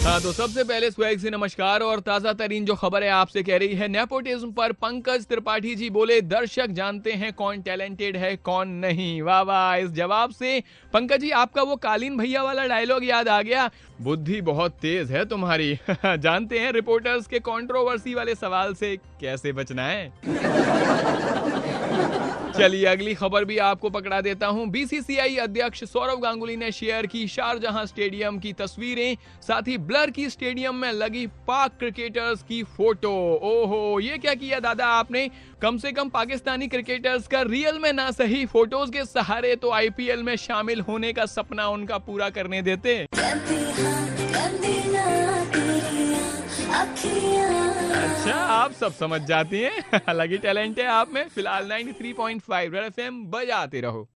हाँ तो सबसे पहले स्वैग से नमस्कार और ताज़ा तरीन जो खबर है आपसे कह रही है नेपोटिज्म पर पंकज त्रिपाठी जी बोले, दर्शक जानते हैं कौन टैलेंटेड है, कौन नहीं। वाह वाह, इस जवाब से पंकज जी, आपका वो कालीन भैया वाला डायलॉग याद आ गया। बुद्धि बहुत तेज है तुम्हारी। जानते हैं रिपोर्टर्स के कंट्रोवर्सी वाले सवाल से कैसे बचना है? चलिए, अगली खबर भी आपको पकड़ा देता हूँ। बीसीसीआई अध्यक्ष सौरव गांगुली ने शेयर की शारजहां स्टेडियम की तस्वीरें, साथ ही ब्लर की स्टेडियम में लगी पाक क्रिकेटर्स की फ़ोटो। ओहो, ये क्या किया दादा आपने? कम से कम पाकिस्तानी क्रिकेटर्स का रियल में ना सही फ़ोटोज़ के सहारे तो आईपीएल में शामिल होने का सपना उनका पूरा करने देते। अच्छा आप सब समझ जाती हैं। हालाँकि टैलेंट है आप में, फ़िलहाल 93.5 रेड एफएम बजाते रहो।